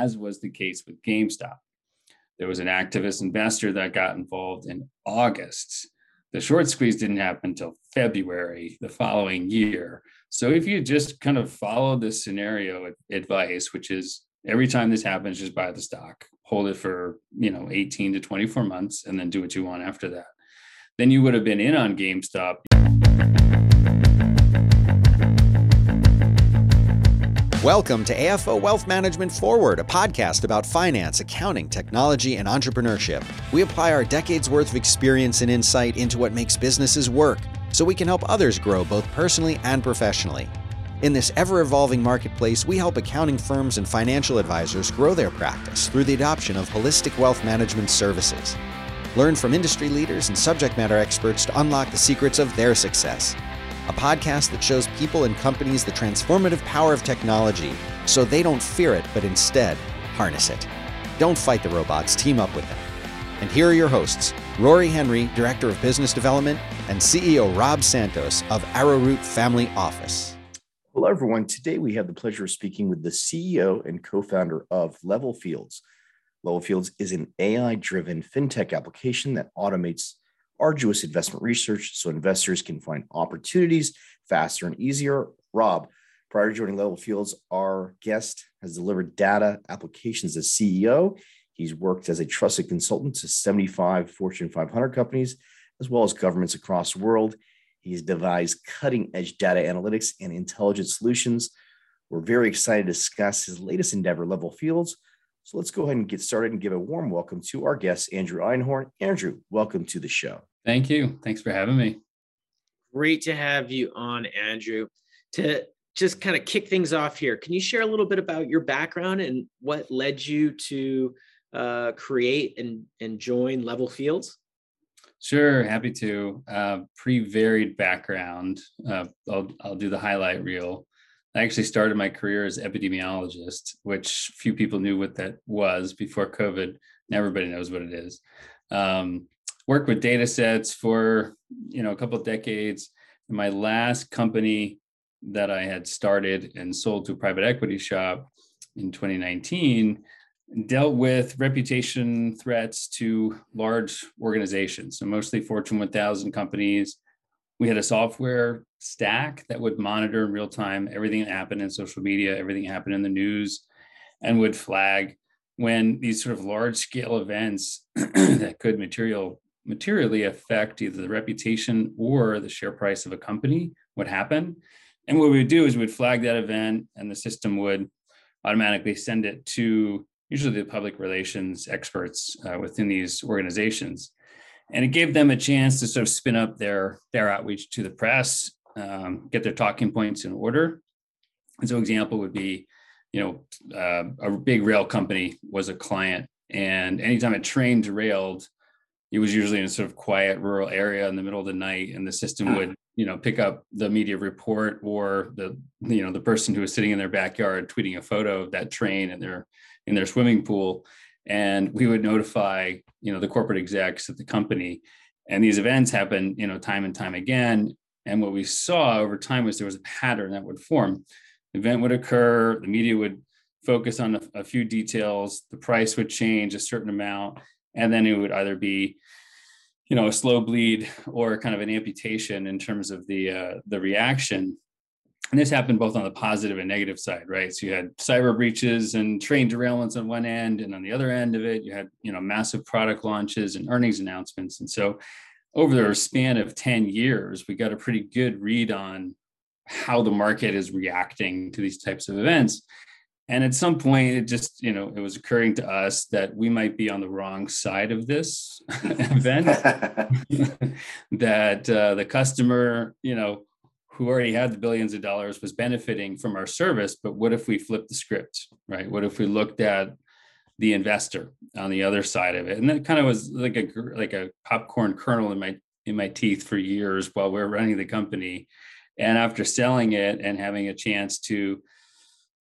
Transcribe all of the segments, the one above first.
as was the case with GameStop. There was an activist investor that got involved in August. The short squeeze didn't happen until February the following year. So if you just kind of follow this scenario advice, which is every time this happens, just buy the stock, hold it for you know 18 to 24 months, and then do what you want after that, then you would have been in on GameStop. Welcome to AFO Wealth Management Forward, a podcast about finance, accounting, technology, and entrepreneurship. We apply our decades worth of experience and insight into what makes businesses work so we can help others grow both personally and professionally. In this ever evolving marketplace, we help accounting firms and financial advisors grow their practice through the adoption of holistic wealth management services. Learn from industry leaders and subject matter experts to unlock the secrets of their success a podcast that shows people and companies the transformative power of technology so they don't fear it, but instead harness it. Don't fight the robots, team up with them. And here are your hosts Rory Henry, Director of Business Development, and CEO Rob Santos of Arrowroot Family Office. Hello, everyone. Today we have the pleasure of speaking with the CEO and co founder of Level Fields. Level Fields is an AI driven fintech application that automates arduous investment research so investors can find opportunities faster and easier. Rob, prior to joining Level Fields, our guest has delivered data applications as CEO. He's worked as a trusted consultant to 75 Fortune 500 companies, as well as governments across the world. He's devised cutting edge data analytics and intelligence solutions. We're very excited to discuss his latest endeavor, Level Fields. So let's go ahead and get started and give a warm welcome to our guest, Andrew Einhorn. Andrew, welcome to the show. Thank you. Thanks for having me. Great to have you on, Andrew. To just kind of kick things off here, can you share a little bit about your background and what led you to uh, create and, and join Level Fields? Sure, happy to. Uh, pretty varied background. Uh, I'll, I'll do the highlight reel. I actually started my career as epidemiologist, which few people knew what that was before COVID. Now everybody knows what it is. Um, worked with data sets for you know a couple of decades. My last company that I had started and sold to a private equity shop in 2019 dealt with reputation threats to large organizations, so mostly Fortune 1000 companies. We had a software stack that would monitor in real time everything that happened in social media, everything happened in the news, and would flag when these sort of large scale events that could material materially affect either the reputation or the share price of a company would happen. And what we would do is we'd flag that event and the system would automatically send it to usually the public relations experts uh, within these organizations. And it gave them a chance to sort of spin up their, their outreach to the press, um, get their talking points in order. And so example would be, you know, uh, a big rail company was a client and anytime a train derailed, it was usually in a sort of quiet rural area in the middle of the night and the system hmm. would you know pick up the media report or the you know the person who was sitting in their backyard tweeting a photo of that train in their in their swimming pool. And we would notify you know the corporate execs at the company. And these events happen you know time and time again. And what we saw over time was there was a pattern that would form. The event would occur the media would focus on a, a few details the price would change a certain amount and then it would either be you know a slow bleed or kind of an amputation in terms of the uh, the reaction. And this happened both on the positive and negative side right? So you had cyber breaches and train derailments on one end and on the other end of it you had you know massive product launches and earnings announcements. And so over the span of 10 years we got a pretty good read on how the market is reacting to these types of events and at some point it just you know it was occurring to us that we might be on the wrong side of this event. That uh, the customer you know who already had the billions of dollars was benefiting from our service but what if we flipped the script right? What if we looked at the investor on the other side of it? And that kind of was like a like a popcorn kernel in my in my teeth for years while we we're running the company. And after selling it and having a chance to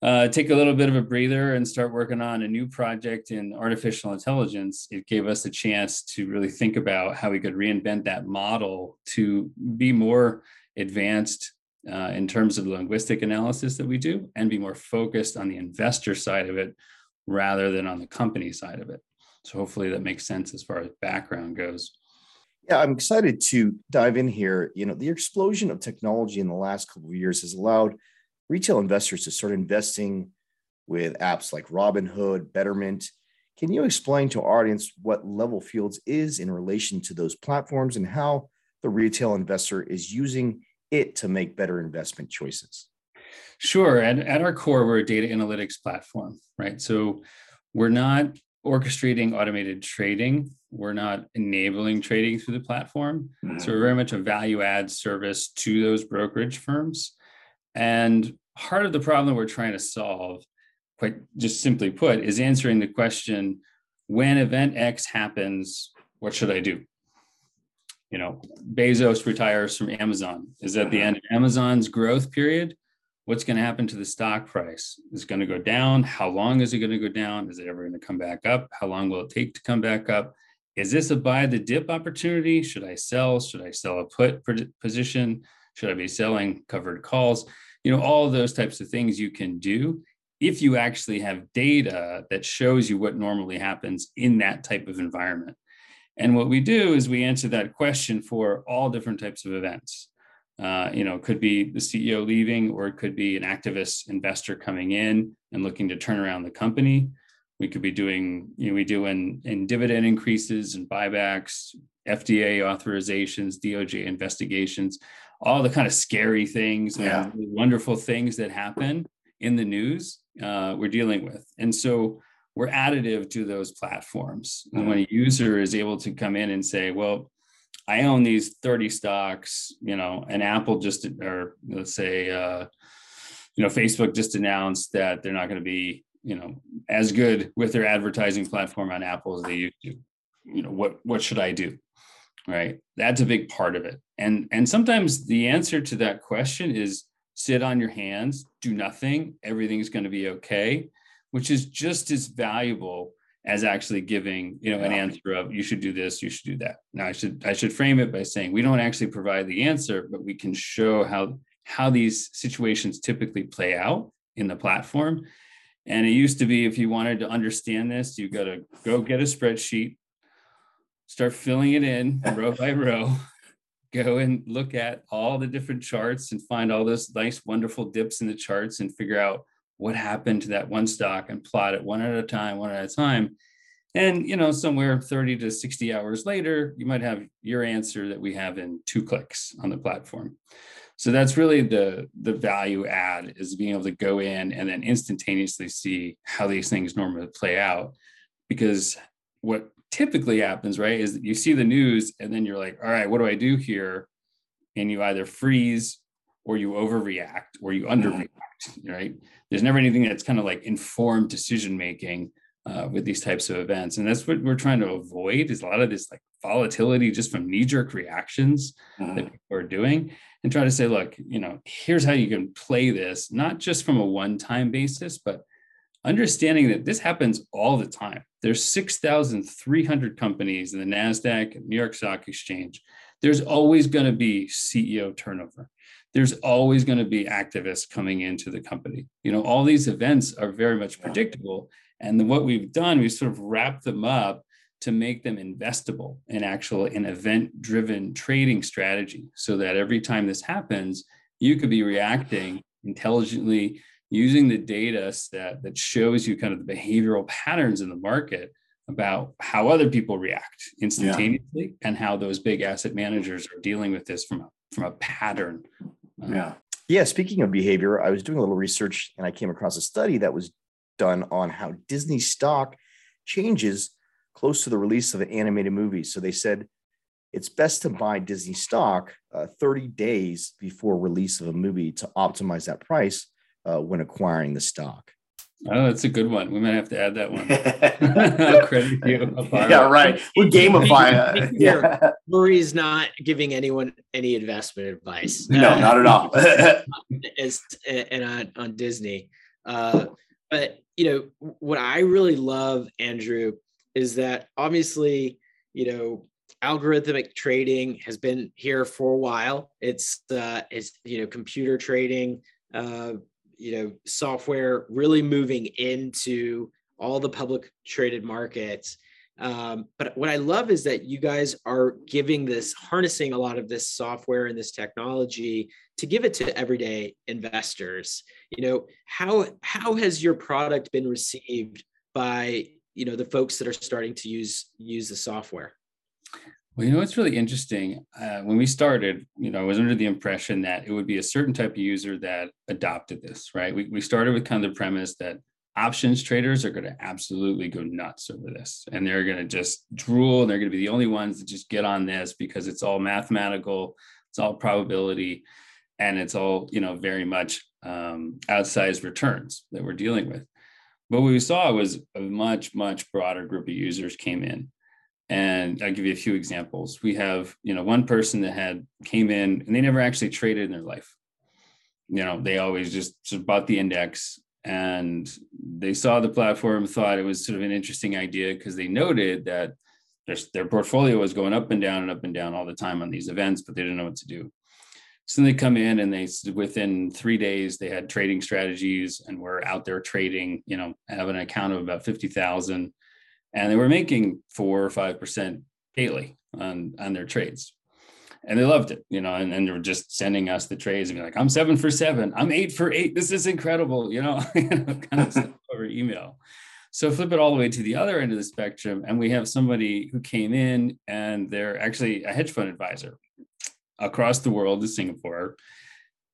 uh, take a little bit of a breather and start working on a new project in artificial intelligence, it gave us a chance to really think about how we could reinvent that model to be more advanced uh, in terms of the linguistic analysis that we do and be more focused on the investor side of it rather than on the company side of it. So hopefully that makes sense as far as background goes. Yeah, I'm excited to dive in here. You know, the explosion of technology in the last couple of years has allowed retail investors to start investing with apps like Robinhood, Betterment. Can you explain to our audience what Level Fields is in relation to those platforms and how the retail investor is using it to make better investment choices? Sure. At, at our core, we're a data analytics platform, right? So we're not orchestrating automated trading. We're not enabling trading through the platform. Mm-hmm. So we're very much a value add service to those brokerage firms. And part of the problem we're trying to solve, quite just simply put, is answering the question when event X happens, what should I do? You know, Bezos retires from Amazon. Is that the mm-hmm. end of Amazon's growth period? what's going to happen to the stock price? Is it going to go down? How long is it going to go down? Is it ever going to come back up? How long will it take to come back up? Is this a buy the dip opportunity? Should I sell? Should I sell a put position? Should I be selling covered calls? You know, all those types of things you can do if you actually have data that shows you what normally happens in that type of environment. And what we do is we answer that question for all different types of events. Uh, you know, it could be the CEO leaving, or it could be an activist investor coming in and looking to turn around the company. We could be doing, you know, we do in, in dividend increases and buybacks, FDA authorizations, DOJ investigations, all the kind of scary things yeah. and wonderful things that happen in the news uh, we're dealing with. And so we're additive to those platforms. And when a user is able to come in and say, well, I own these 30 stocks, you know, and Apple just, or let's say, uh, you know, Facebook just announced that they're not going to be, you know, as good with their advertising platform on Apple as they used to. You know, what what should I do? Right. That's a big part of it. And and sometimes the answer to that question is sit on your hands, do nothing, everything's going to be okay, which is just as valuable as actually giving you know an answer of you should do this you should do that now i should i should frame it by saying we don't actually provide the answer but we can show how how these situations typically play out in the platform and it used to be if you wanted to understand this you got to go get a spreadsheet start filling it in row by row go and look at all the different charts and find all those nice wonderful dips in the charts and figure out what happened to that one stock and plot it one at a time, one at a time. And you know, somewhere 30 to 60 hours later, you might have your answer that we have in two clicks on the platform. So that's really the the value add is being able to go in and then instantaneously see how these things normally play out. Because what typically happens, right, is that you see the news and then you're like, all right, what do I do here? And you either freeze or you overreact or you mm-hmm. underreact, right? there's never anything that's kind of like informed decision making uh, with these types of events and that's what we're trying to avoid is a lot of this like volatility just from knee-jerk reactions mm-hmm. that people are doing and try to say look you know here's how you can play this not just from a one-time basis but understanding that this happens all the time there's 6300 companies in the nasdaq new york stock exchange there's always going to be ceo turnover there's always going to be activists coming into the company. You know, all these events are very much predictable. And what we've done, we've sort of wrapped them up to make them investable in actual an event driven trading strategy so that every time this happens, you could be reacting intelligently using the data that, that shows you kind of the behavioral patterns in the market about how other people react instantaneously yeah. and how those big asset managers are dealing with this from a, from a pattern yeah. Yeah. Speaking of behavior, I was doing a little research and I came across a study that was done on how Disney stock changes close to the release of an animated movie. So they said it's best to buy Disney stock uh, 30 days before release of a movie to optimize that price uh, when acquiring the stock. Oh, that's a good one. We might have to add that one. credit you. Yeah, right. We gamify it. Yeah. Murray's not giving anyone any investment advice. No, uh, not at all. As and on, on Disney. Uh, but you know what I really love, Andrew, is that obviously you know algorithmic trading has been here for a while. It's uh, it's you know computer trading. Uh, you know software really moving into all the public traded markets. Um, but what I love is that you guys are giving this, harnessing a lot of this software and this technology to give it to everyday investors. You know, how how has your product been received by you know the folks that are starting to use use the software? Well, you know, it's really interesting. Uh, when we started, you know, I was under the impression that it would be a certain type of user that adopted this, right? We, we started with kind of the premise that options traders are going to absolutely go nuts over this and they're going to just drool and they're going to be the only ones that just get on this because it's all mathematical it's all probability and it's all you know very much um, outsized returns that we're dealing with But what we saw was a much much broader group of users came in and i'll give you a few examples. We have you know one person that had came in and they never actually traded in their life. You know they always just, just bought the index and they saw the platform thought it was sort of an interesting idea because they noted that their, their portfolio was going up and down and up and down all the time on these events but they didn't know what to do. So they come in and they within three days they had trading strategies and were out there trading you know have an account of about 50000 and they were making four or five percent daily on on their trades and they loved it, you know, and, and they were just sending us the trades and be like, I'm seven for seven, I'm eight for eight. This is incredible, you know, kind of over email. So flip it all the way to the other end of the spectrum, and we have somebody who came in and they're actually a hedge fund advisor across the world to Singapore.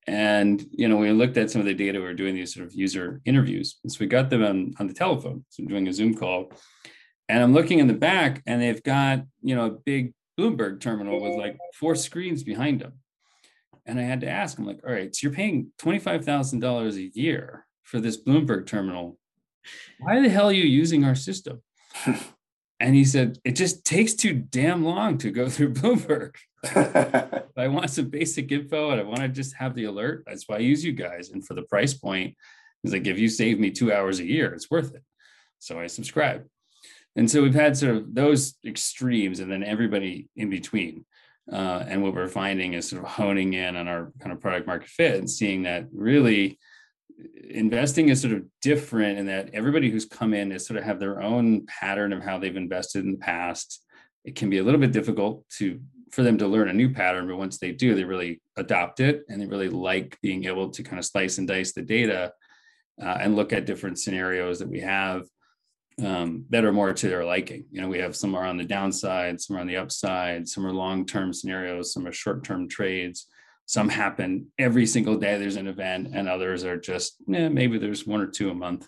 And you know, we looked at some of the data. We were doing these sort of user interviews, and so we got them on, on the telephone, so doing a Zoom call. And I'm looking in the back, and they've got you know a big Bloomberg terminal with like four screens behind them. And I had to ask him, like, all right, so you're paying $25,000 a year for this Bloomberg terminal. Why the hell are you using our system? and he said, it just takes too damn long to go through Bloomberg. I want some basic info and I want to just have the alert. That's why I use you guys. And for the price point, he's like, if you save me two hours a year, it's worth it. So I subscribe and so we've had sort of those extremes and then everybody in between uh, and what we're finding is sort of honing in on our kind of product market fit and seeing that really investing is sort of different in that everybody who's come in is sort of have their own pattern of how they've invested in the past. It can be a little bit difficult to for them to learn a new pattern but once they do they really adopt it and they really like being able to kind of slice and dice the data uh, and look at different scenarios that we have um, that are more to their liking. You know, we have some are on the downside, some are on the upside, some are long-term scenarios, some are short-term trades. Some happen every single day. There's an event, and others are just eh, maybe there's one or two a month.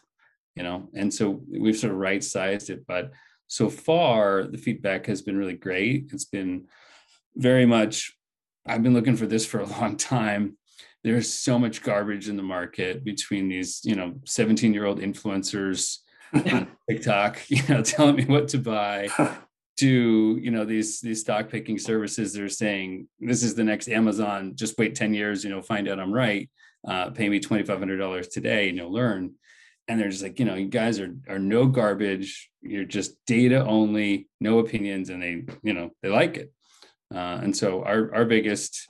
You know, and so we've sort of right-sized it. But so far, the feedback has been really great. It's been very much. I've been looking for this for a long time there's so much garbage in the market between these you know 17 year old influencers TikTok, you know, telling me what to buy to, you know, these these stock picking services that are saying this is the next Amazon, just wait 10 years, you know, find out I'm right. Uh, pay me $2,500 today and you'll learn. And they're just like, you know, you guys are are no garbage. You're just data only, no opinions, and they, you know, they like it. Uh, and so our our biggest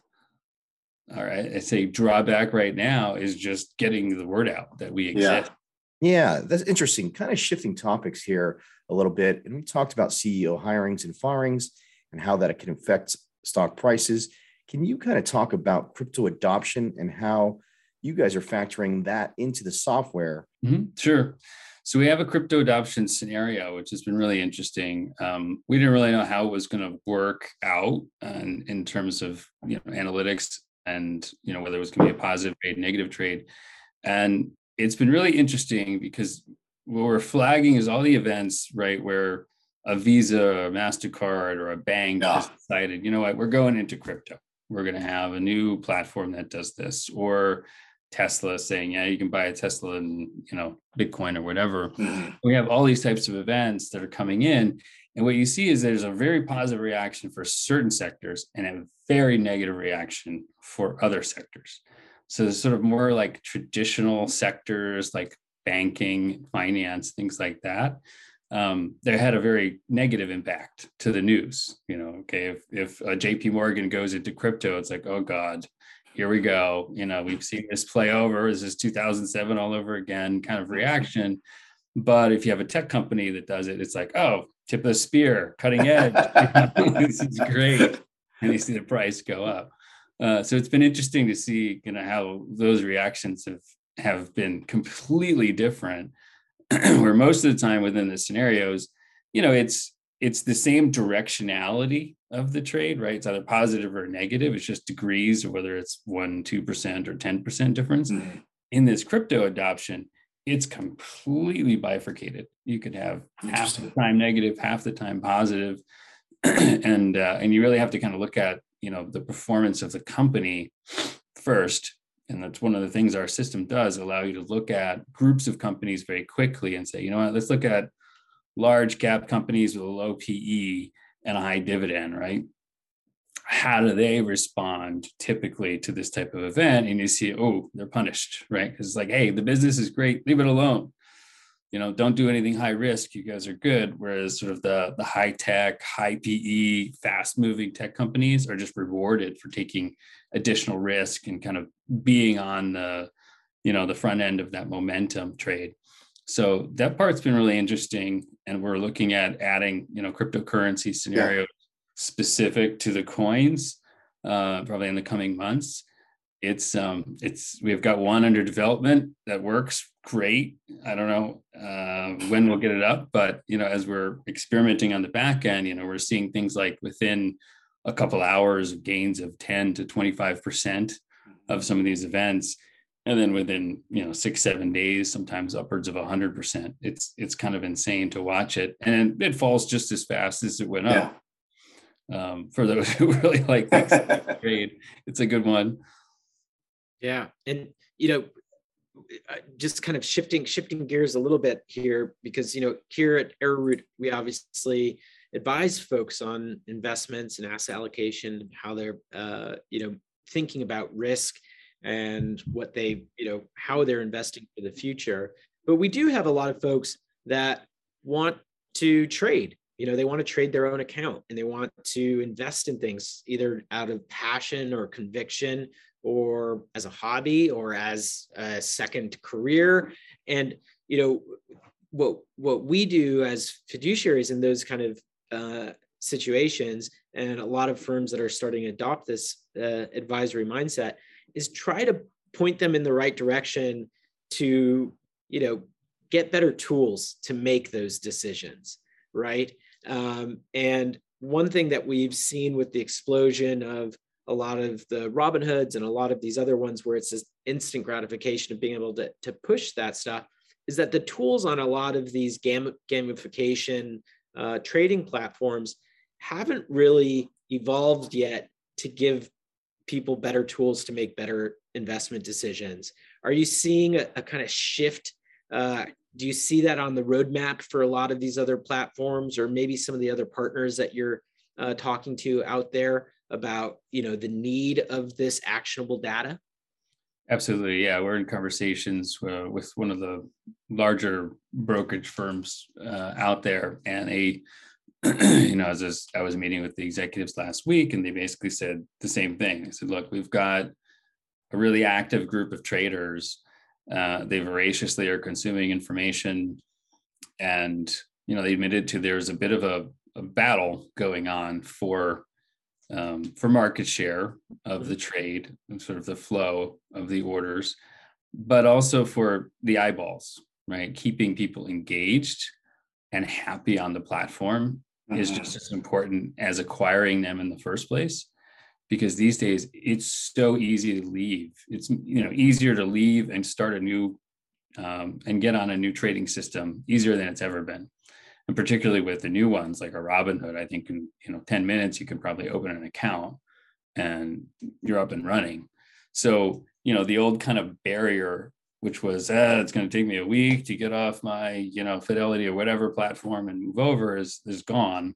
all right, I say drawback right now is just getting the word out that we exist. Yeah, that's interesting. Kind of shifting topics here a little bit. And we talked about CEO hirings and firings and how that can affect stock prices. Can you kind of talk about crypto adoption and how you guys are factoring that into the software? Mm-hmm. Sure. So we have a crypto adoption scenario, which has been really interesting. Um, we didn't really know how it was going to work out in, in terms of you know analytics and you know whether it was going to be a positive trade, negative trade. And it's been really interesting because what we're flagging is all the events, right, where a Visa or a MasterCard or a bank yeah. has decided, you know what, we're going into crypto. We're going to have a new platform that does this, or Tesla saying, yeah, you can buy a Tesla and you know Bitcoin or whatever. Mm-hmm. We have all these types of events that are coming in, and what you see is there's a very positive reaction for certain sectors and a very negative reaction for other sectors. So there's sort of more like traditional sectors like banking, finance, things like that. Um, they had a very negative impact to the news. You know, okay, if if J.P. Morgan goes into crypto, it's like, oh God, here we go. You know, we've seen this play over. This is 2007 all over again, kind of reaction. But if you have a tech company that does it, it's like, oh, tip of the spear, cutting edge. this is great. And you see the price go up. Uh, so it's been interesting to see, you know, how those reactions have have been completely different. where most of the time within the scenarios, you know, it's it's the same directionality of the trade, right? It's either positive or negative. It's just degrees, or whether it's one, two percent, or ten percent difference. Mm-hmm. In this crypto adoption, it's completely bifurcated. You could have half the time negative, half the time positive, and uh, and you really have to kind of look at you know the performance of the company first. And that's one of the things our system does allow you to look at groups of companies very quickly and say, you know what, let's look at large cap companies with a low PE and a high dividend, right? how do they respond typically to this type of event? And you see oh they're punished right? Because it's like hey the business is great. Leave it alone you know don't do anything high risk you guys are good. Whereas sort of the the high tech high pe fast moving tech companies are just rewarded for taking additional risk and kind of being on the you know the front end of that momentum trade. So that part's been really interesting and we're looking at adding you know cryptocurrency scenarios specific to the coins uh, probably in the coming months. It's um, it's we've got one under development that works great. I don't know uh, when we'll get it up, but you know, as we're experimenting on the back end, you know, we're seeing things like within a couple hours gains of 10 to 25 percent of some of these events and then within you know six seven days sometimes upwards of 100% it's it's kind of insane to watch it and it falls just as fast as it went yeah. up um, for those who really like that grade. It's a good one. Yeah, and you know, uh, just kind of shifting shifting gears a little bit here because you know here at Arrowroot we obviously advise folks on investments and asset allocation, how they're uh, you know thinking about risk and what they you know how they're investing for the future. But we do have a lot of folks that want to trade you know they want to trade their own account and they want to invest in things either out of passion or conviction or as a hobby or as a second career. And you know what what we do as fiduciaries in those kind of uh, situations and a lot of firms that are starting to adopt this uh, advisory mindset is try to point them in the right direction to you know get better tools to make those decisions right um, and one thing that we've seen with the explosion of a lot of the Robinhoods and a lot of these other ones where it's this instant gratification of being able to, to push that stuff is that the tools on a lot of these gam- gamification uh, trading platforms haven't really evolved yet to give people better tools to make better investment decisions. Are you seeing a, a kind of shift uh, do you see that on the roadmap for a lot of these other platforms or maybe some of the other partners that you're uh, talking to out there about you know the need of this actionable data? Absolutely. Yeah we're in conversations uh, with one of the larger brokerage firms uh, out there and a you know as was, i was meeting with the executives last week and they basically said the same thing. They said look we've got a really active group of traders uh, they voraciously are consuming information, and you know they admitted to there's a bit of a, a battle going on for um, for market share of the trade and sort of the flow of the orders, but also for the eyeballs, right? Keeping people engaged and happy on the platform mm-hmm. is just as important as acquiring them in the first place because these days it's so easy to leave. It's you know easier to leave and start a new um, and get on a new trading system easier than it's ever been. And particularly with the new ones like a Robinhood, I think in you know 10 minutes you can probably open an account and you're up and running. So you know the old kind of barrier, which was ah, it's going to take me a week to get off my you know Fidelity or whatever platform and move over, is is gone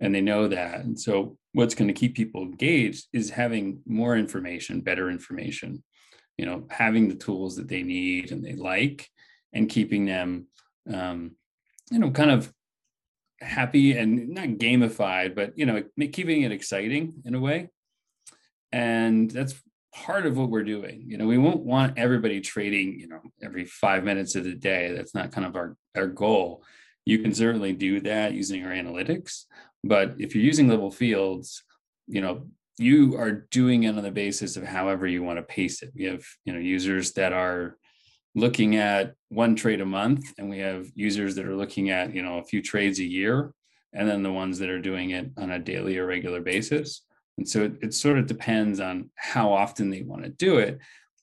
and they know that. And so what's going to keep people engaged is having more information, better information, you know, having the tools that they need and they like and keeping them, um, you know, kind of happy and not gamified, but, you know, keeping it exciting in a way. And that's part of what we're doing. You know, we won't want everybody trading, you know, every five minutes of the day. That's not kind of our, our goal. You can certainly do that using our analytics. But if you're using level fields, you know, you are doing it on the basis of however you want to pace it. We have, you know, users that are looking at one trade a month, and we have users that are looking at, you know, a few trades a year, and then the ones that are doing it on a daily or regular basis. And so it, it sort of depends on how often they want to do it.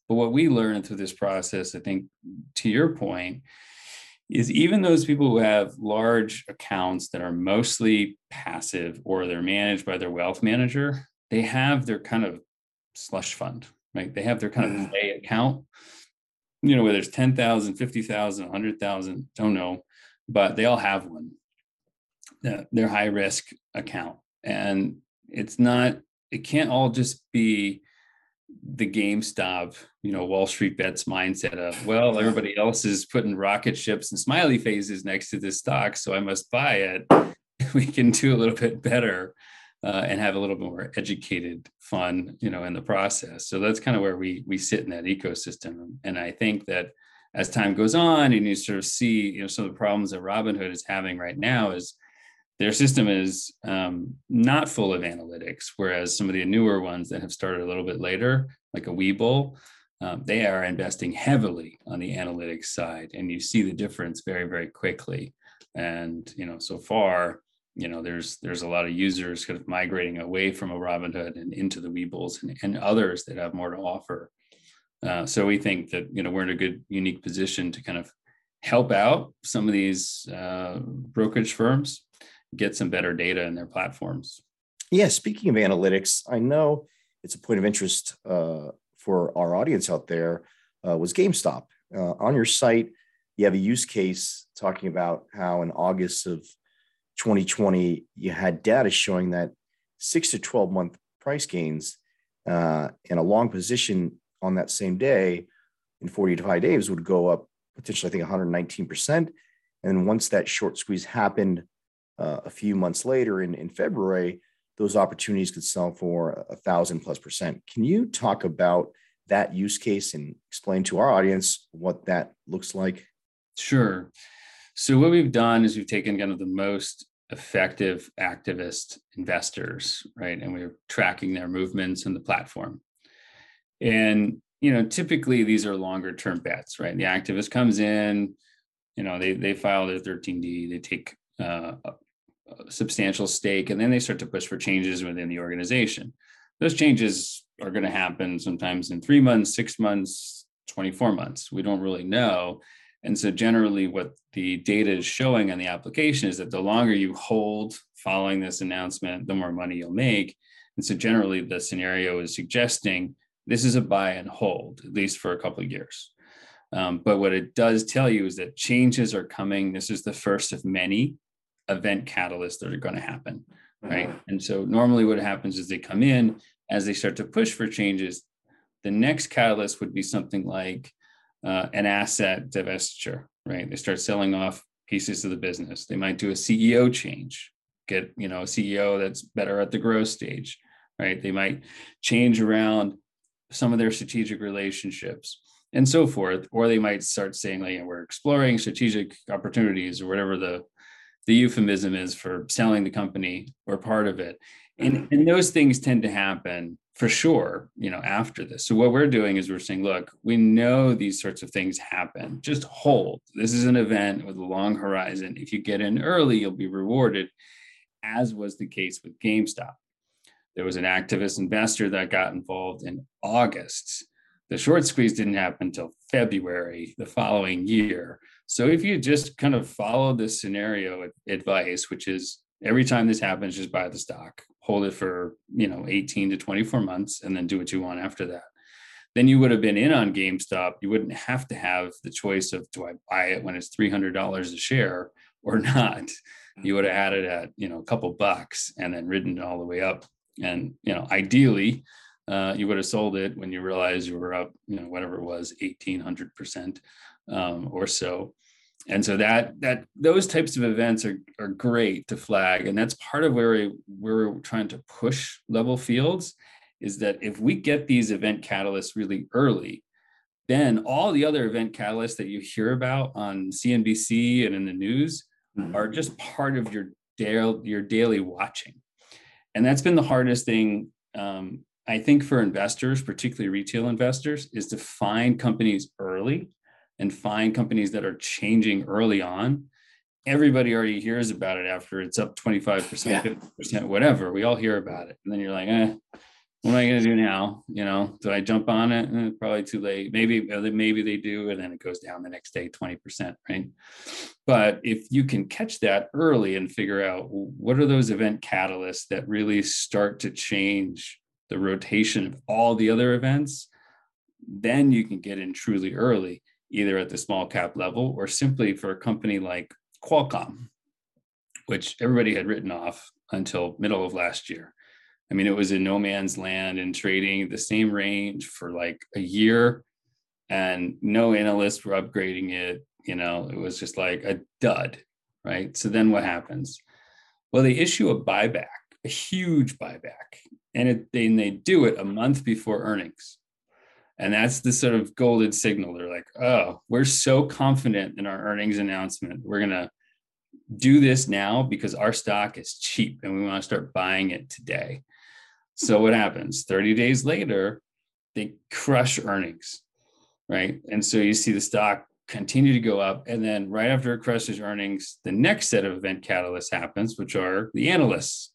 But what we learned through this process, I think, to your point, is even those people who have large accounts that are mostly passive or they're managed by their wealth manager, they have their kind of slush fund, right? They have their kind of mm-hmm. play account, you know, whether it's 10,000, 50,000, 100,000, don't know, but they all have one. Their high risk account. And it's not, it can't all just be the GameStop, you know, Wall Street bets mindset of, well, everybody else is putting rocket ships and smiley faces next to this stock, so I must buy it. We can do a little bit better uh, and have a little bit more educated fun, you know, in the process. So that's kind of where we we sit in that ecosystem. And I think that as time goes on, and you sort of see, you know, some of the problems that Robinhood is having right now is their system is um, not full of analytics, whereas some of the newer ones that have started a little bit later, like a Webull, um, they are investing heavily on the analytics side, and you see the difference very, very quickly. And you know, so far, you know, there's there's a lot of users kind of migrating away from a Robinhood and into the Webulls and, and others that have more to offer. Uh, so we think that you know we're in a good, unique position to kind of help out some of these uh, brokerage firms get some better data in their platforms. Yeah, speaking of analytics, I know it's a point of interest uh, for our audience out there. Uh, was GameStop uh, on your site? You have a use case talking about how in August of 2020 you had data showing that six to 12 month price gains uh, and a long position on that same day in 40 to 5 days would go up potentially, I think, 119%. And once that short squeeze happened uh, a few months later in, in February, those opportunities could sell for a thousand plus percent. Can you talk about that use case and explain to our audience what that looks like? Sure. So what we've done is we've taken kind of the most effective activist investors, right? And we're tracking their movements in the platform. And you know, typically these are longer term bets, right? The activist comes in, you know, they they file their 13D, they take uh, substantial stake, and then they start to push for changes within the organization. Those changes are going to happen sometimes in three months, six months, 24 months. We don't really know. And so, generally, what the data is showing on the application is that the longer you hold following this announcement, the more money you'll make. And so, generally, the scenario is suggesting this is a buy and hold, at least for a couple of years. Um, but what it does tell you is that changes are coming. This is the first of many event catalysts that are going to happen right? Mm-hmm. and so normally what happens is they come in as they start to push for changes the next catalyst would be something like uh, an asset divestiture right? They start selling off pieces of the business. They might do a ceo change get you know a ceo that's better at the growth stage right? They might change around some of their strategic relationships and so forth or they might start saying like we're exploring strategic opportunities or whatever the the euphemism is for selling the company or part of it. And, mm-hmm. and those things tend to happen for sure, you know, after this. So what we're doing is we're saying, look, we know these sorts of things happen. Just hold. This is an event with a long horizon. If you get in early, you'll be rewarded, as was the case with GameStop. There was an activist investor that got involved in August. The short squeeze didn't happen until February the following year. So if you just kind of follow this scenario advice, which is every time this happens, just buy the stock, hold it for, you know, 18 to 24 months, and then do what you want after that. Then you would have been in on GameStop. You wouldn't have to have the choice of do I buy it when it's $300 a share or not. You would have had it at, you know, a couple bucks and then ridden all the way up. And, you know, ideally, uh, you would have sold it when you realized you were up, you know, whatever it was, 1800% um, or so. And so that that those types of events are are great to flag, and that's part of where we, we're trying to push level fields is that if we get these event catalysts really early, then all the other event catalysts that you hear about on CNBC and in the news mm-hmm. are just part of your daily your daily watching, and that's been the hardest thing um, I think for investors, particularly retail investors, is to find companies early and find companies that are changing early on. Everybody already hears about it after it's up 25%, yeah. 50%, whatever. We all hear about it. And then you're like, eh, what am I going to do now? You know, do I jump on it? Eh, probably too late. Maybe, maybe they do, and then it goes down the next day 20%, right? But if you can catch that early and figure out what are those event catalysts that really start to change the rotation of all the other events, then you can get in truly early, either at the small cap level or simply for a company like Qualcomm, which everybody had written off until middle of last year. I mean, it was in no man's land and trading the same range for like a year, and no analysts were upgrading it. You know, it was just like a dud, right? So then what happens? Well, they issue a buyback, a huge buyback, and it, they, and they do it a month before earnings. And that's the sort of golden signal. They're like, oh, we're so confident in our earnings announcement. We're going to do this now because our stock is cheap and we want to start buying it today. So what happens? 30 days later, they crush earnings, right? And so you see the stock continue to go up. And then right after it crushes earnings, the next set of event catalysts happens, which are the analysts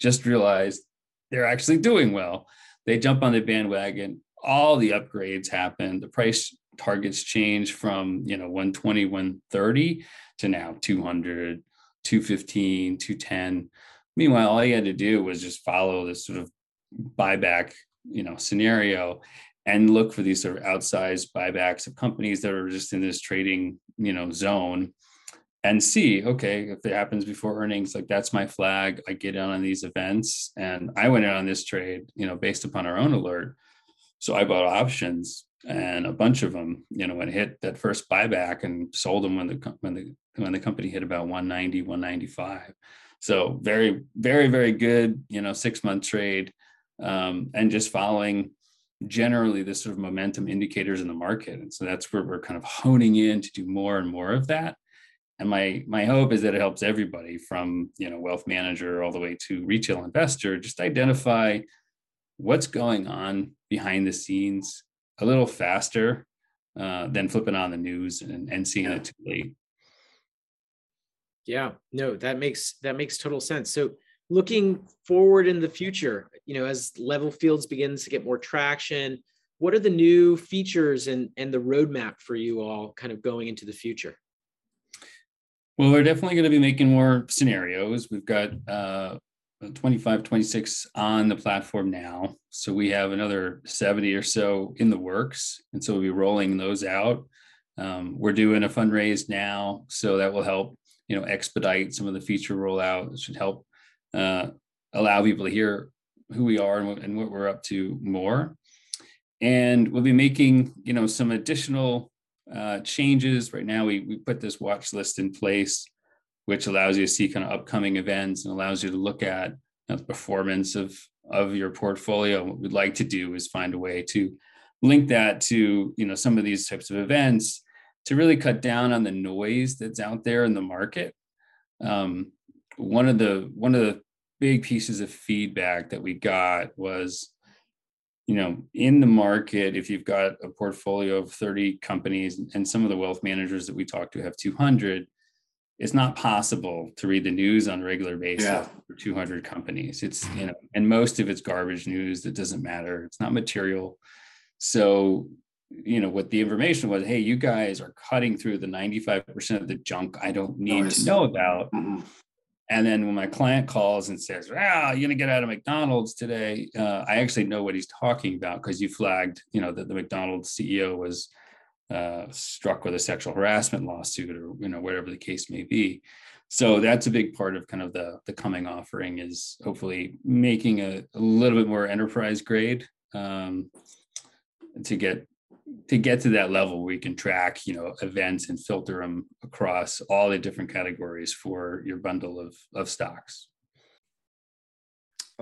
just realized they're actually doing well. They jump on the bandwagon. All the upgrades happen. The price targets change from you know 120, 130 to now 200, 215, 210. Meanwhile, all you had to do was just follow this sort of buyback, you know, scenario and look for these sort of outsized buybacks of companies that are just in this trading, you know, zone and see okay if it happens before earnings like that's my flag i get in on these events and i went in on this trade you know based upon our own alert so i bought options and a bunch of them you know when it hit that first buyback and sold them when the when the when the company hit about 190 195 so very very very good you know six month trade um, and just following generally the sort of momentum indicators in the market. And so that's where we're kind of honing in to do more and more of that. And my my hope is that it helps everybody from you know wealth manager all the way to retail investor. Just identify what's going on behind the scenes a little faster uh, than flipping on the news and, and seeing it too late? Yeah. No that makes that makes total sense. So looking forward in the future you know as level fields begins to get more traction what are the new features and and the roadmap for you all kind of going into the future? Well, we're definitely going to be making more scenarios. We've got uh, 25, 26 on the platform now. So we have another 70 or so in the works. And so we'll be rolling those out. Um, we're doing a fundraise now. So that will help, you know, expedite some of the feature rollout. It should help uh, allow people to hear who we are and what, and what we're up to more. And we'll be making, you know, some additional uh, changes. Right now, we, we put this watch list in place, which allows you to see kind of upcoming events and allows you to look at you know, the performance of, of your portfolio. What we'd like to do is find a way to link that to you know some of these types of events to really cut down on the noise that's out there in the market. Um, one of the one of the big pieces of feedback that we got was you know, in the market, if you've got a portfolio of 30 companies and some of the wealth managers that we talk to have 200, it's not possible to read the news on a regular basis yeah. for 200 companies. It's, you know, and most of it's garbage news that doesn't matter. It's not material. So, you know, what the information was, hey, you guys are cutting through the 95% of the junk I don't need nice. to know about. Mm-hmm. And then when my client calls and says, "Ah, you're gonna get out of McDonald's today," uh, I actually know what he's talking about because you flagged, you know, that the McDonald's CEO was uh, struck with a sexual harassment lawsuit, or you know, whatever the case may be. So that's a big part of kind of the the coming offering is hopefully making a, a little bit more enterprise grade um, to get to get to that level where you can track you know events and filter them across all the different categories for your bundle of, of stocks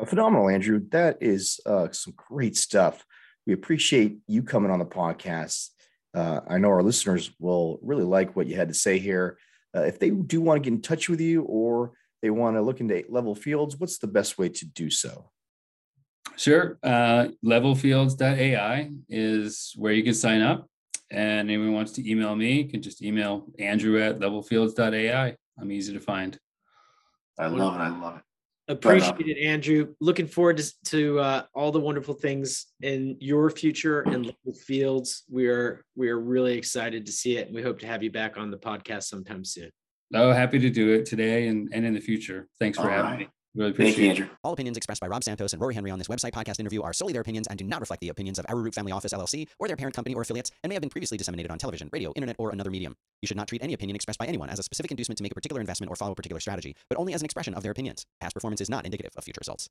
phenomenal, Andrew. That is uh, some great stuff. We appreciate you coming on the podcast. Uh, I know our listeners will really like what you had to say here. Uh, if they do want to get in touch with you or they want to look into level fields, what's the best way to do so? Sure. Uh, levelfields.ai is where you can sign up. And anyone wants to email me can just email andrew at levelfields.ai. I'm easy to find. I love it. I love it. Appreciate it, Andrew. Looking forward to, to uh, all the wonderful things in your future in level fields. We are we are really excited to see it. And we hope to have you back on the podcast sometime soon. Oh, happy to do it today and, and in the future. Thanks for all having right. me. Really appreciate Thank you, Andrew. All opinions expressed by Rob Santos and Rory Henry on this website podcast interview are solely their opinions and do not reflect the opinions of Arrowroot Family Office LLC or their parent company or affiliates and may have been previously disseminated on television, radio, internet, or another medium. You should not treat any opinion expressed by anyone as a specific inducement to make a particular investment or follow a particular strategy, but only as an expression of their opinions. Past performance is not indicative of future results.